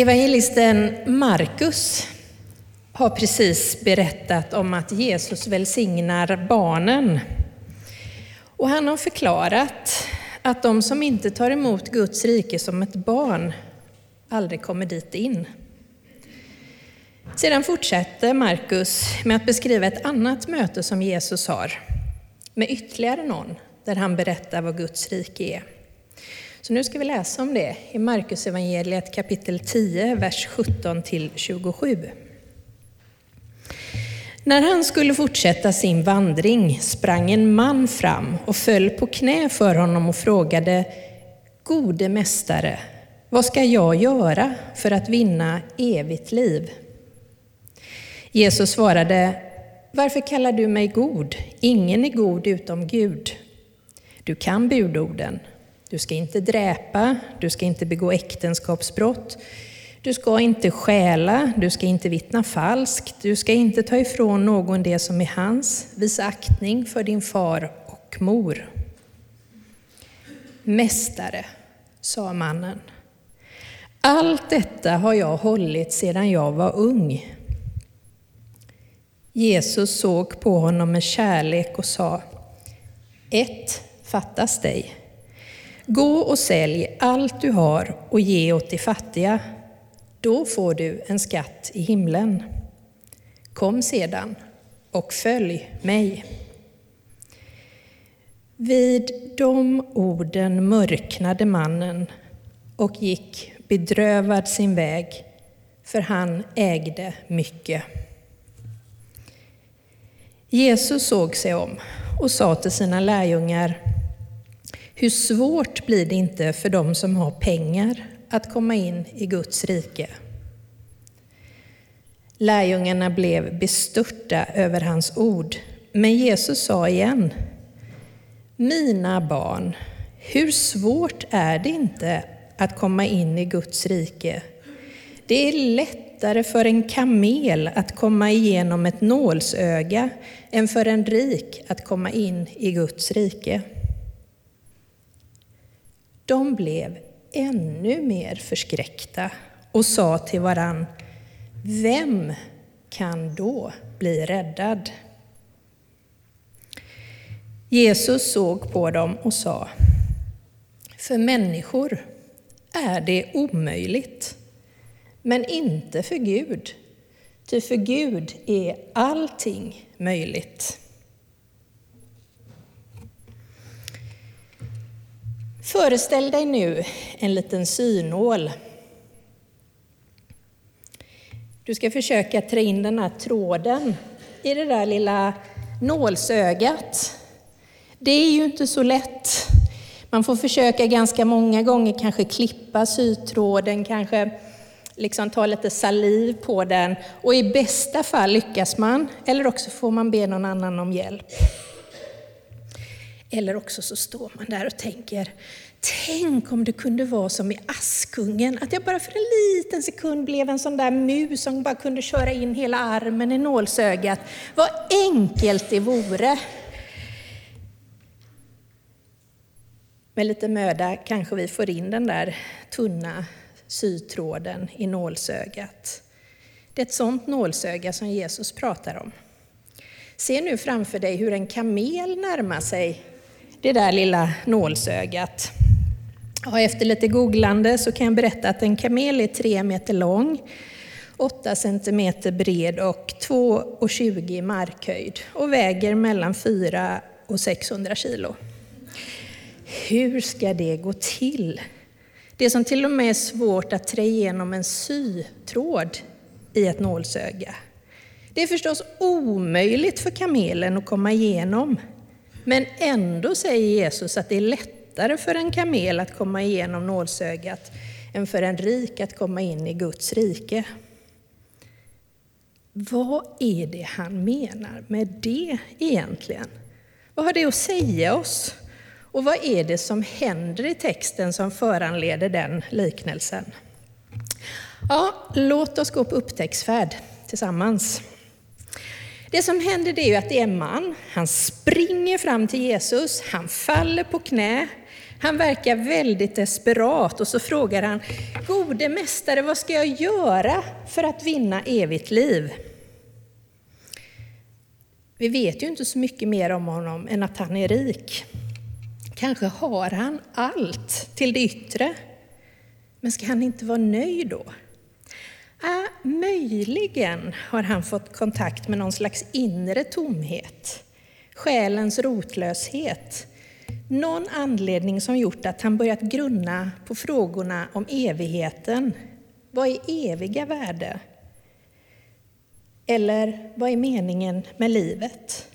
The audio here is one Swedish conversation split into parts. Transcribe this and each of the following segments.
Evangelisten Markus har precis berättat om att Jesus välsignar barnen. Och han har förklarat att de som inte tar emot Guds rike som ett barn aldrig kommer dit in. Sedan fortsätter Markus med att beskriva ett annat möte som Jesus har med ytterligare någon, där han berättar vad Guds rike är. Så nu ska vi läsa om det i Markus evangeliet kapitel 10, vers 17 till 27. När han skulle fortsätta sin vandring sprang en man fram och föll på knä för honom och frågade Gode mästare, vad ska jag göra för att vinna evigt liv? Jesus svarade Varför kallar du mig god? Ingen är god utom Gud. Du kan budorden. Du ska inte dräpa, du ska inte begå äktenskapsbrott, du ska inte stjäla, du ska inte vittna falskt, du ska inte ta ifrån någon det som är hans, visa aktning för din far och mor. Mästare, sa mannen, allt detta har jag hållit sedan jag var ung. Jesus såg på honom med kärlek och sa, ett fattas dig. Gå och sälj allt du har och ge åt de fattiga. Då får du en skatt i himlen. Kom sedan och följ mig. Vid de orden mörknade mannen och gick bedrövad sin väg, för han ägde mycket. Jesus såg sig om och sa till sina lärjungar hur svårt blir det inte för dem som har pengar att komma in i Guds rike? Lärjungarna blev bestörta över hans ord, men Jesus sa igen, Mina barn, hur svårt är det inte att komma in i Guds rike? Det är lättare för en kamel att komma igenom ett nålsöga än för en rik att komma in i Guds rike. De blev ännu mer förskräckta och sa till varann, vem kan då bli räddad? Jesus såg på dem och sa, för människor är det omöjligt, men inte för Gud, ty för Gud är allting möjligt. Föreställ dig nu en liten synål. Du ska försöka trä in den här tråden i det där lilla nålsögat. Det är ju inte så lätt. Man får försöka ganska många gånger, kanske klippa sytråden, kanske liksom ta lite saliv på den. Och i bästa fall lyckas man, eller också får man be någon annan om hjälp. Eller också så står man där och tänker, tänk om det kunde vara som i Askungen, att jag bara för en liten sekund blev en sån där mus som bara kunde köra in hela armen i nålsögat. Vad enkelt det vore! Med lite möda kanske vi får in den där tunna sytråden i nålsögat. Det är ett sånt nålsöga som Jesus pratar om. Se nu framför dig hur en kamel närmar sig det där lilla nålsögat. Och efter lite googlande så kan jag berätta att en kamel är 3 meter lång, 8 centimeter bred och 2,20 i markhöjd och väger mellan 4 och 600 kilo. Hur ska det gå till? Det som till och med är svårt att trä igenom en sytråd i ett nålsöga. Det är förstås omöjligt för kamelen att komma igenom. Men ändå säger Jesus att det är lättare för en kamel att komma igenom nålsögat än för en rik att komma in i Guds rike. Vad är det han menar med det egentligen? Vad har det att säga oss? Och vad är det som händer i texten som föranleder den liknelsen? Ja, låt oss gå på upptäcktsfärd tillsammans. Det som händer det är att det är en man, han springer fram till Jesus, han faller på knä, Han verkar väldigt desperat och så frågar han, Gode mästare, vad ska jag göra för att vinna evigt liv? Vi vet ju inte så mycket mer om honom än att han är rik. Kanske har han allt till det yttre. Men ska han inte vara nöjd då? Äh, möjligen har han fått kontakt med någon slags inre tomhet, själens rotlöshet, någon anledning som gjort att han börjat grunna på frågorna om evigheten. Vad är eviga värde? Eller vad är meningen med livet?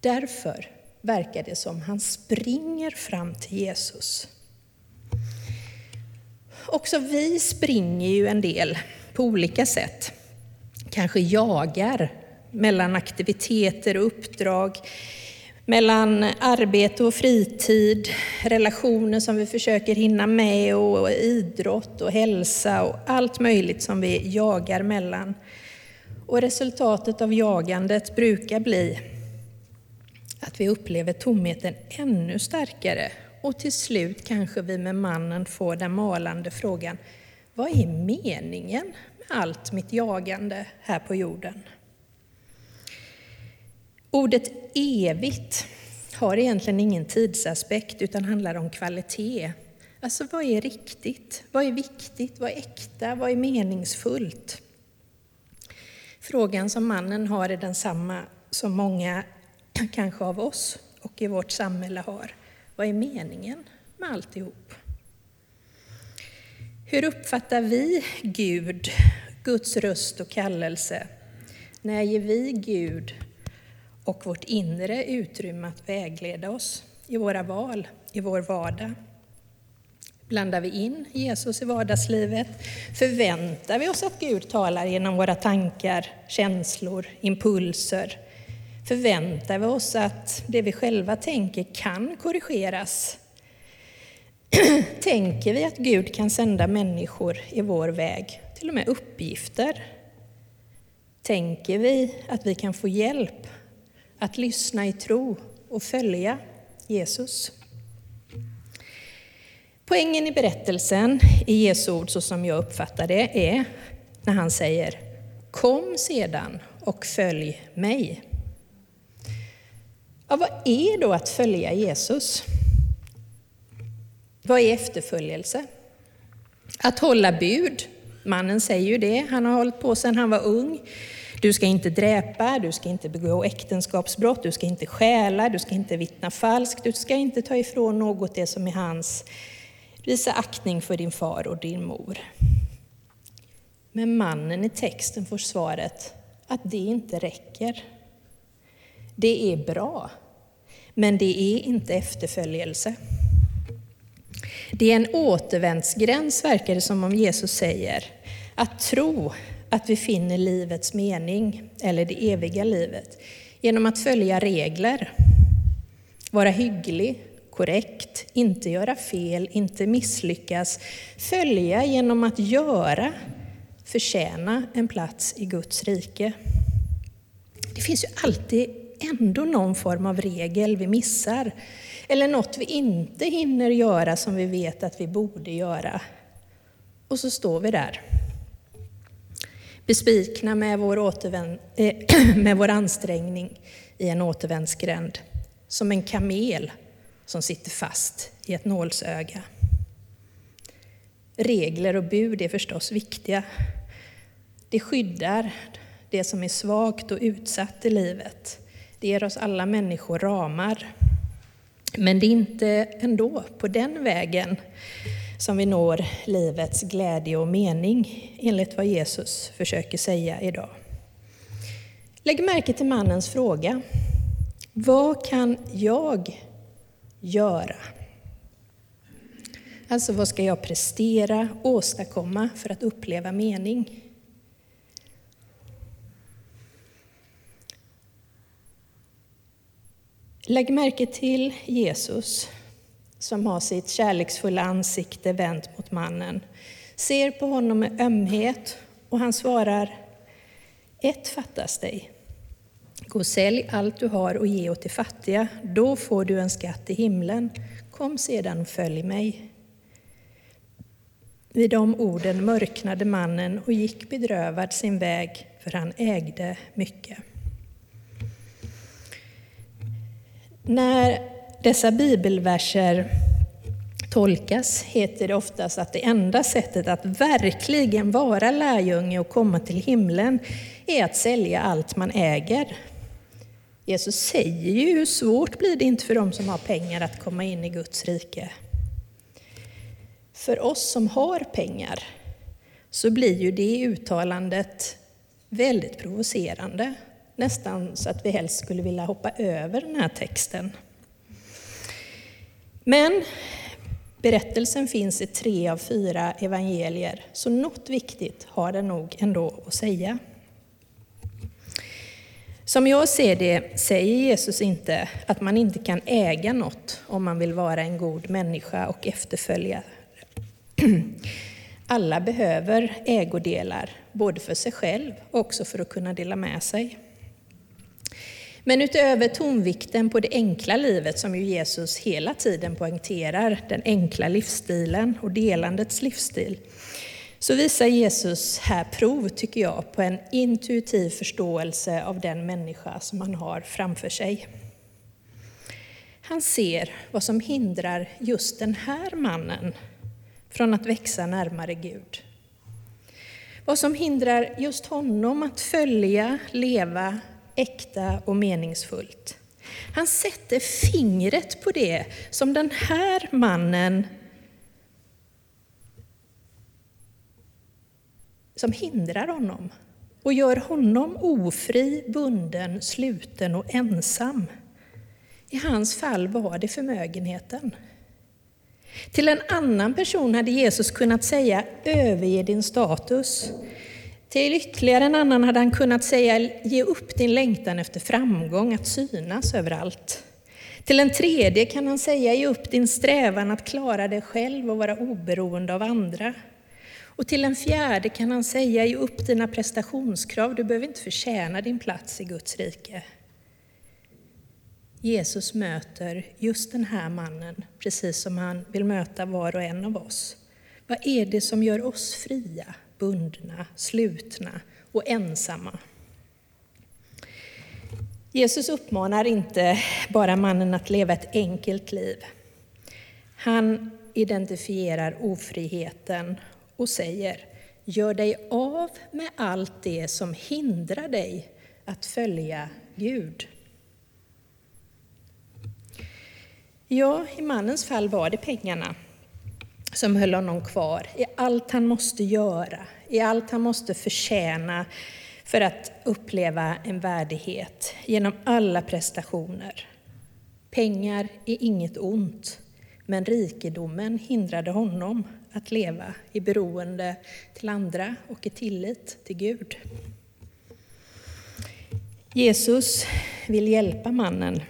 Därför verkar det som han springer fram till Jesus. Också vi springer ju en del på olika sätt. Kanske jagar mellan aktiviteter och uppdrag, mellan arbete och fritid, relationer som vi försöker hinna med och idrott och hälsa och allt möjligt som vi jagar mellan. Och resultatet av jagandet brukar bli att vi upplever tomheten ännu starkare och till slut kanske vi med mannen får den malande frågan vad är meningen med allt mitt jagande här på jorden? Ordet evigt har egentligen ingen tidsaspekt utan handlar om kvalitet. Alltså vad är riktigt? Vad är viktigt? Vad är äkta? Vad är meningsfullt? Frågan som mannen har är densamma som många kanske av oss och i vårt samhälle har. Vad är meningen med alltihop? Hur uppfattar vi Gud, Guds röst och kallelse? När ger vi Gud och vårt inre utrymme att vägleda oss i våra val, i vår vardag? Blandar vi in Jesus i vardagslivet? Förväntar vi oss att Gud talar genom våra tankar, känslor, impulser? Förväntar vi oss att det vi själva tänker kan korrigeras? Tänker vi att Gud kan sända människor i vår väg, till och med uppgifter? Tänker vi att vi kan få hjälp att lyssna i tro och följa Jesus? Poängen i berättelsen i Jesu ord, så som jag uppfattar det, är när han säger Kom sedan och följ mig. Ja, vad är då att följa Jesus? Vad är efterföljelse? Att hålla bud. Mannen säger ju det, han har hållit på sedan han var ung. Du ska inte dräpa, du ska inte begå äktenskapsbrott, du ska inte stjäla, du ska inte vittna falskt, du ska inte ta ifrån något det som är hans. Visa aktning för din far och din mor. Men mannen i texten får svaret att det inte räcker. Det är bra, men det är inte efterföljelse. Det är en återvändsgräns, verkar det som om Jesus säger. Att tro att vi finner livets mening, eller det eviga livet, genom att följa regler, vara hygglig, korrekt, inte göra fel, inte misslyckas, följa genom att göra, förtjäna en plats i Guds rike. Det finns ju alltid ändå någon form av regel vi missar, eller något vi inte hinner göra som vi vet att vi borde göra. Och så står vi där, besvikna med vår, återvänd, äh, med vår ansträngning i en återvändsgränd, som en kamel som sitter fast i ett nålsöga. Regler och bud är förstås viktiga. Det skyddar det som är svagt och utsatt i livet. Det ger oss alla människor ramar. Men det är inte ändå på den vägen som vi når livets glädje och mening, enligt vad Jesus försöker säga idag. Lägg märke till mannens fråga. Vad kan jag göra? Alltså, vad ska jag prestera, åstadkomma för att uppleva mening? Lägg märke till Jesus som har sitt kärleksfulla ansikte vänt mot mannen, ser på honom med ömhet och han svarar Ett fattas dig. Gå och sälj allt du har och ge åt de fattiga, då får du en skatt i himlen. kom sedan och följ mig. Vid de orden mörknade mannen och gick bedrövad sin väg, för han ägde mycket. När dessa bibelverser tolkas heter det oftast att det enda sättet att verkligen vara lärjunge och komma till himlen är att sälja allt man äger. Jesus säger ju hur svårt blir det inte för dem som har pengar att komma in i Guds rike. För oss som har pengar så blir ju det uttalandet väldigt provocerande. Nästan så att vi helst skulle vilja hoppa över den här texten. Men berättelsen finns i tre av fyra evangelier, så något viktigt har den nog ändå att säga. Som jag ser det säger Jesus inte att man inte kan äga något om man vill vara en god människa och efterföljare. Alla behöver ägodelar, både för sig själv och också för att kunna dela med sig. Men utöver tonvikten på det enkla livet som ju Jesus hela tiden poängterar, den enkla livsstilen och delandets livsstil, så visar Jesus här prov, tycker jag, på en intuitiv förståelse av den människa som han har framför sig. Han ser vad som hindrar just den här mannen från att växa närmare Gud. Vad som hindrar just honom att följa, leva äkta och meningsfullt. Han sätter fingret på det som den här mannen som hindrar honom och gör honom ofri, bunden, sluten och ensam. I hans fall var det förmögenheten. Till en annan person hade Jesus kunnat säga överge din status. Till ytterligare en annan hade han kunnat säga ge upp din längtan efter framgång, att synas överallt. Till en tredje kan han säga ge upp din strävan att klara dig själv och vara oberoende av andra. Och till en fjärde kan han säga, ge upp dina prestationskrav, du behöver inte förtjäna din plats i Guds rike. Jesus möter just den här mannen, precis som han vill möta var och en av oss. Vad är det som gör oss fria, bundna, slutna och ensamma? Jesus uppmanar inte bara mannen att leva ett enkelt liv. Han identifierar ofriheten och säger Gör dig av med allt det som hindrar dig att följa Gud. Ja, i mannens fall var det pengarna som höll honom kvar i allt han måste göra, i allt han måste förtjäna för att uppleva en värdighet genom alla prestationer. Pengar är inget ont, men rikedomen hindrade honom att leva i beroende till andra och i tillit till Gud. Jesus vill hjälpa mannen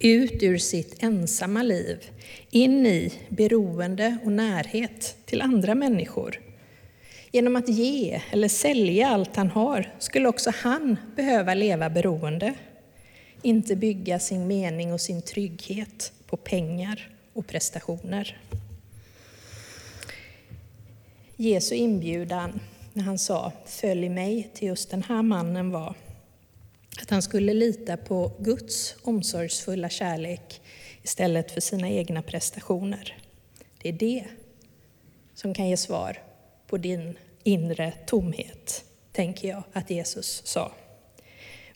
ut ur sitt ensamma liv, in i beroende och närhet till andra människor. Genom att ge eller sälja allt han har skulle också han behöva leva beroende, inte bygga sin mening och sin trygghet på pengar och prestationer. Jesu inbjudan när han sa följ mig till just den här mannen var att han skulle lita på Guds omsorgsfulla kärlek istället för sina egna prestationer. Det är det som kan ge svar på din inre tomhet, tänker jag att Jesus sa.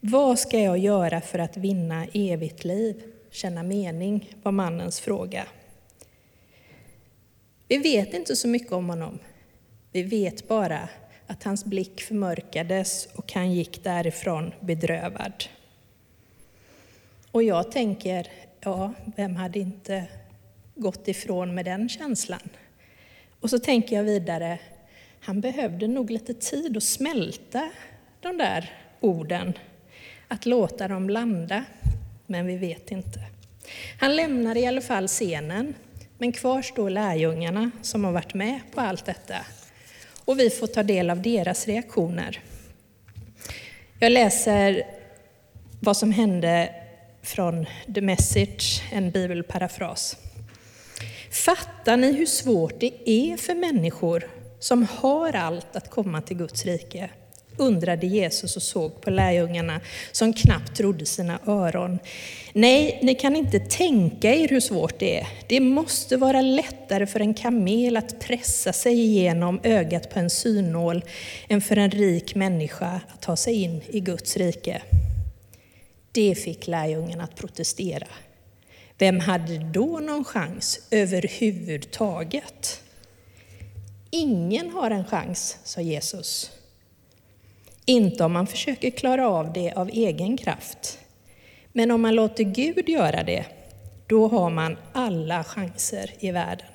Vad ska jag göra för att vinna evigt liv, känna mening, var mannens fråga. Vi vet inte så mycket om honom. Vi vet bara att hans blick förmörkades och han gick därifrån bedrövad. Och jag tänker, ja, vem hade inte gått ifrån med den känslan? Och så tänker jag vidare, han behövde nog lite tid att smälta de där orden, att låta dem landa, men vi vet inte. Han lämnar i alla fall scenen, men kvar står lärjungarna som har varit med på allt detta och vi får ta del av deras reaktioner. Jag läser vad som hände från The Message, en bibelparafras. Fattar ni hur svårt det är för människor som har allt att komma till Guds rike? Undrade Jesus och såg på lärjungarna som knappt trodde sina öron. Nej, ni kan inte tänka er hur svårt det är. Det måste vara lättare för en kamel att pressa sig igenom ögat på en synål än för en rik människa att ta sig in i Guds rike. Det fick lärjungarna att protestera. Vem hade då någon chans överhuvudtaget? Ingen har en chans, sa Jesus. Inte om man försöker klara av det av egen kraft. Men om man låter Gud göra det, då har man alla chanser i världen.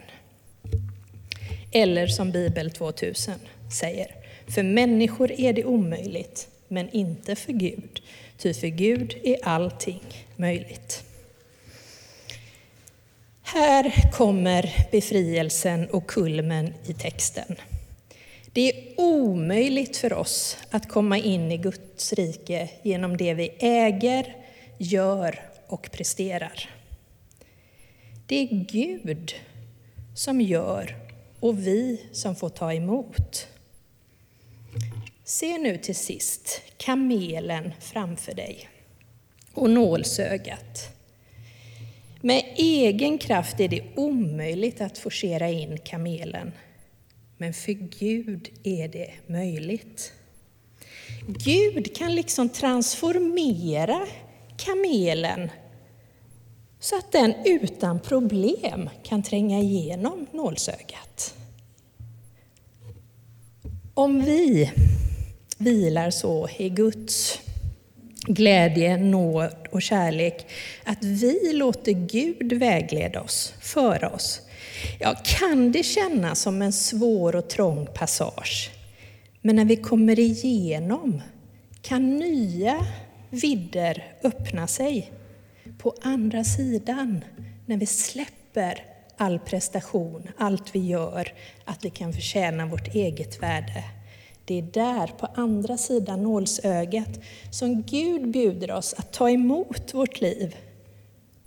Eller som Bibel 2000 säger, för människor är det omöjligt, men inte för Gud. Ty för Gud är allting möjligt. Här kommer befrielsen och kulmen i texten. Det är omöjligt för oss att komma in i Guds rike genom det vi äger, gör och presterar. Det är Gud som gör och vi som får ta emot. Se nu till sist kamelen framför dig och nålsögat. Med egen kraft är det omöjligt att forcera in kamelen men för Gud är det möjligt. Gud kan liksom transformera kamelen så att den utan problem kan tränga igenom nålsögat. Om vi vilar så i Guds glädje, nåd och kärlek, att vi låter Gud vägleda oss, föra oss, Ja, kan det kännas som en svår och trång passage. Men när vi kommer igenom kan nya vidder öppna sig på andra sidan, när vi släpper all prestation, allt vi gör, att vi kan förtjäna vårt eget värde. Det är där, på andra sidan nålsögat, som Gud bjuder oss att ta emot vårt liv.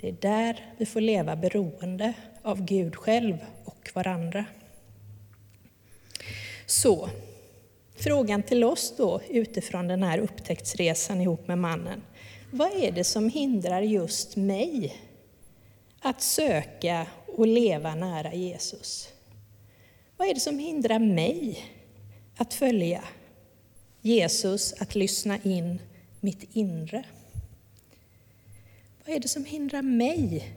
Det är där vi får leva beroende av Gud själv och varandra. Så, frågan till oss då utifrån den här upptäcktsresan ihop med mannen. Vad är det som hindrar just mig att söka och leva nära Jesus? Vad är det som hindrar mig att följa Jesus, att lyssna in mitt inre? Vad är det som hindrar mig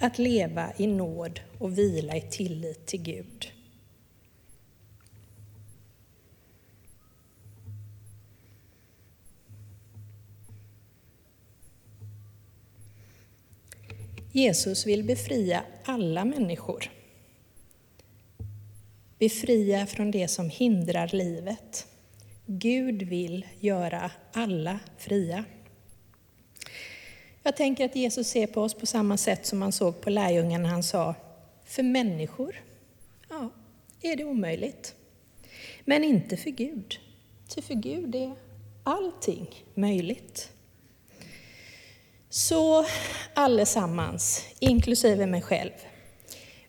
att leva i nåd och vila i tillit till Gud. Jesus vill befria alla människor. Befria från det som hindrar livet. Gud vill göra alla fria. Jag tänker att Jesus ser på oss på samma sätt som han såg på lärjungarna när han sa, för människor, ja, är det omöjligt. Men inte för Gud. Ty för Gud är allting möjligt. Så allesammans, inklusive mig själv,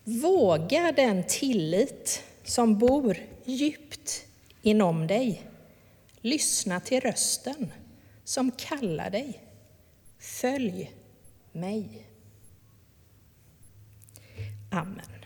våga den tillit som bor djupt inom dig. Lyssna till rösten som kallar dig Följ mig. Amen.